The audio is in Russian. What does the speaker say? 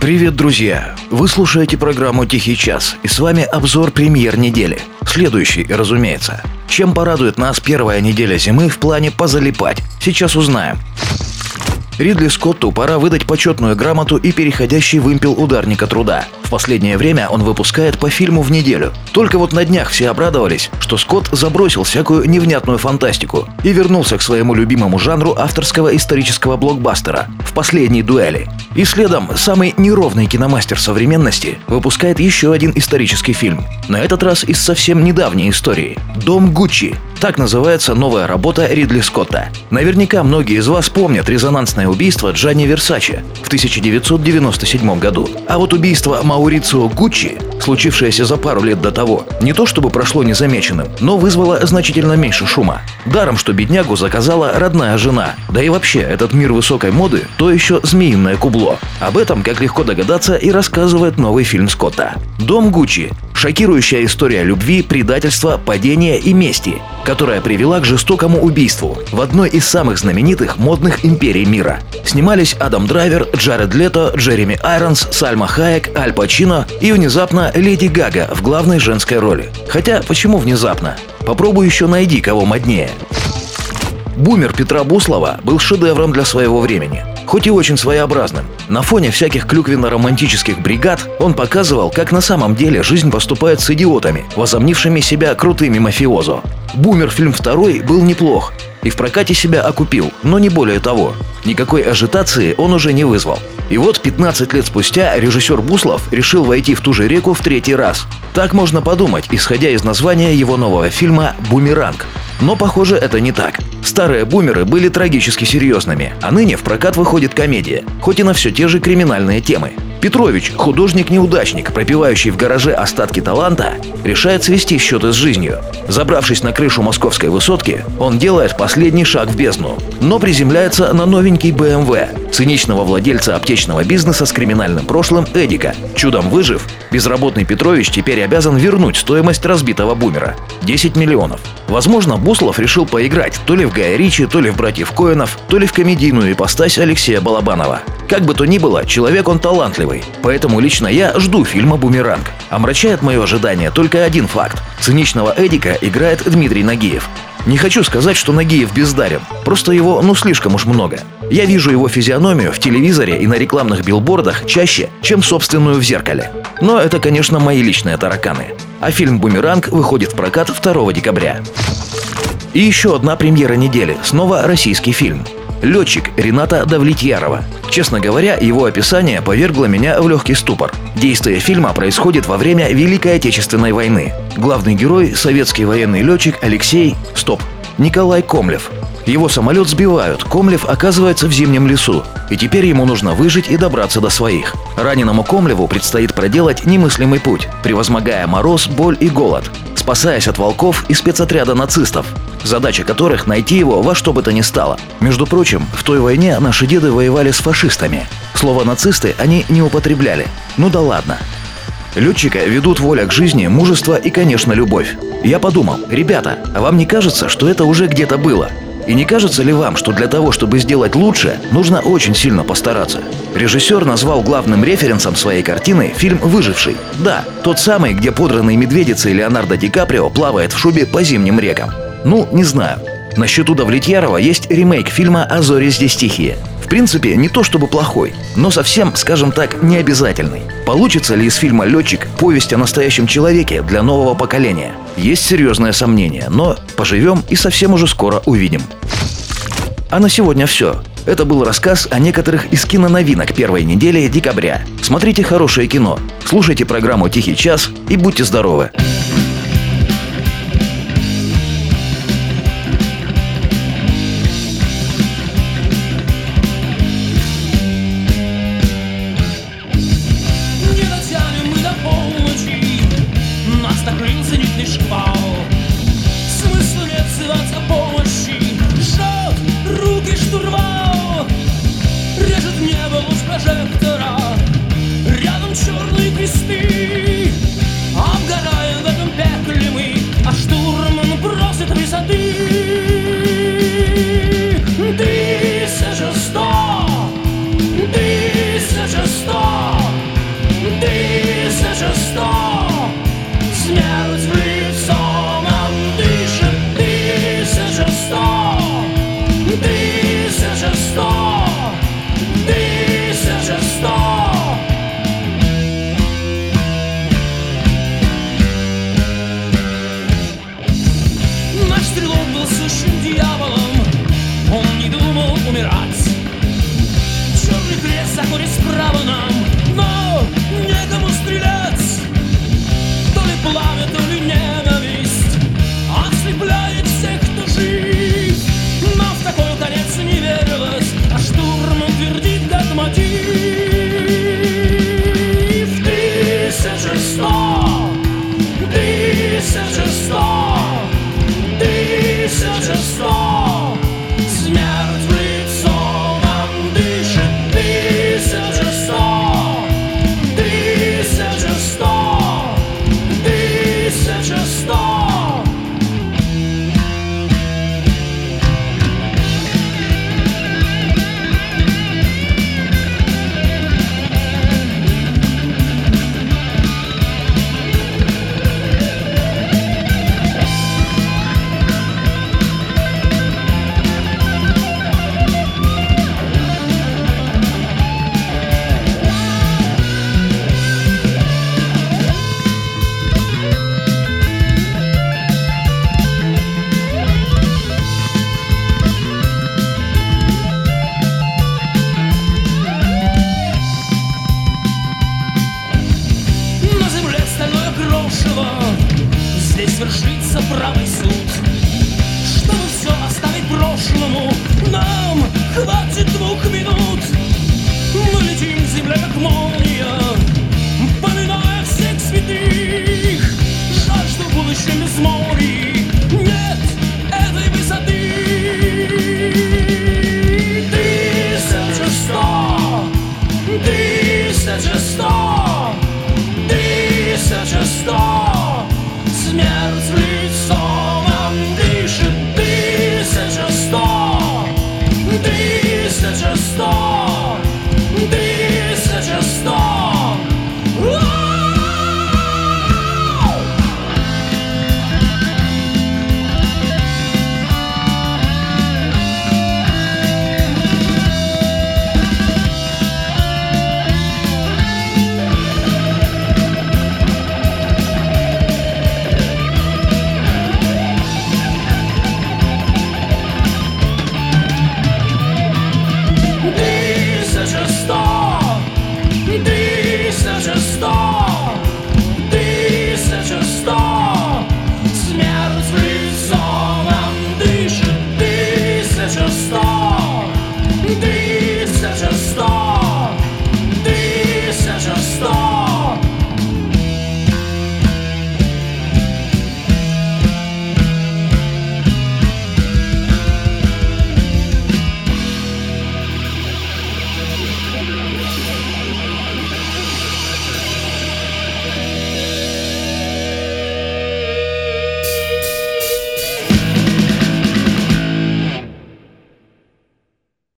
Привет, друзья! Вы слушаете программу «Тихий час» и с вами обзор премьер недели. Следующий, разумеется. Чем порадует нас первая неделя зимы в плане позалипать? Сейчас узнаем. Ридли Скотту пора выдать почетную грамоту и переходящий вымпел ударника труда. В последнее время он выпускает по фильму в неделю. Только вот на днях все обрадовались, что Скотт забросил всякую невнятную фантастику и вернулся к своему любимому жанру авторского исторического блокбастера в последней дуэли. И следом самый неровный киномастер современности выпускает еще один исторический фильм. На этот раз из совсем недавней истории. «Дом Гуччи». Так называется новая работа Ридли Скотта. Наверняка многие из вас помнят резонансное убийство Джанни Версаче в 1997 году. А вот убийство Маурицио Гуччи, случившееся за пару лет до того, не то чтобы прошло незамеченным, но вызвало значительно меньше шума. Даром, что беднягу заказала родная жена. Да и вообще, этот мир высокой моды – то еще змеиное кубло. Об этом, как легко догадаться, и рассказывает новый фильм Скотта. «Дом Гуччи» – шокирующая история любви, предательства, падения и мести, которая привела к жестокому убийству в одной из самых знаменитых модных империй мира. Снимались Адам Драйвер, Джаред Лето, Джереми Айронс, Сальма Хайек, Аль Пачино и внезапно Леди Гага в главной женской роли. Хотя, почему внезапно? Попробуй еще найди кого моднее. «Бумер» Петра Буслова был шедевром для своего времени хоть и очень своеобразным. На фоне всяких клюквенно-романтических бригад он показывал, как на самом деле жизнь поступает с идиотами, возомнившими себя крутыми мафиозо. «Бумер» фильм второй был неплох, и в прокате себя окупил, но не более того. Никакой ажитации он уже не вызвал. И вот 15 лет спустя режиссер Буслов решил войти в ту же реку в третий раз. Так можно подумать, исходя из названия его нового фильма «Бумеранг». Но, похоже, это не так. Старые бумеры были трагически серьезными, а ныне в прокат выходит комедия, хоть и на все те же криминальные темы. Петрович, художник-неудачник, пропивающий в гараже остатки таланта, решает свести счеты с жизнью. Забравшись на крышу московской высотки, он делает последний шаг в бездну, но приземляется на новенький BMW, циничного владельца аптечного бизнеса с криминальным прошлым Эдика. Чудом выжив, безработный Петрович теперь обязан вернуть стоимость разбитого бумера – 10 миллионов. Возможно, Буслов решил поиграть то ли в Гая Ричи, то ли в братьев Коинов, то ли в комедийную ипостась Алексея Балабанова. Как бы то ни было, человек он талантливый. Поэтому лично я жду фильма «Бумеранг». Омрачает мое ожидание только один факт. Циничного Эдика играет Дмитрий Нагиев. Не хочу сказать, что Нагиев бездарен, просто его ну слишком уж много. Я вижу его физиономию в телевизоре и на рекламных билбордах чаще, чем собственную в зеркале. Но это, конечно, мои личные тараканы. А фильм «Бумеранг» выходит в прокат 2 декабря. И еще одна премьера недели, снова российский фильм. Летчик Рената Давлетьярова. Честно говоря, его описание повергло меня в легкий ступор. Действие фильма происходит во время Великой Отечественной войны. Главный герой – советский военный летчик Алексей... Стоп. Николай Комлев. Его самолет сбивают, Комлев оказывается в зимнем лесу, и теперь ему нужно выжить и добраться до своих. Раненому Комлеву предстоит проделать немыслимый путь, превозмогая мороз, боль и голод, спасаясь от волков и спецотряда нацистов, задача которых найти его во что бы то ни стало. Между прочим, в той войне наши деды воевали с фашистами. Слово «нацисты» они не употребляли. Ну да ладно. Летчика ведут воля к жизни, мужество и, конечно, любовь. Я подумал, ребята, а вам не кажется, что это уже где-то было? И не кажется ли вам, что для того, чтобы сделать лучше, нужно очень сильно постараться? Режиссер назвал главным референсом своей картины фильм «Выживший». Да, тот самый, где подранный медведицей Леонардо Ди Каприо плавает в шубе по зимним рекам. Ну, не знаю. На счету Давлетьярова есть ремейк фильма «А зори здесь тихие». В принципе, не то чтобы плохой, но совсем, скажем так, не обязательный. Получится ли из фильма «Летчик» повесть о настоящем человеке для нового поколения? Есть серьезное сомнение, но поживем и совсем уже скоро увидим. А на сегодня все. Это был рассказ о некоторых из киноновинок первой недели декабря. Смотрите хорошее кино, слушайте программу «Тихий час» и будьте здоровы! свершится правый суд. Чтобы все оставить прошлому Нам хватит двух минут. Мы летим, земля как море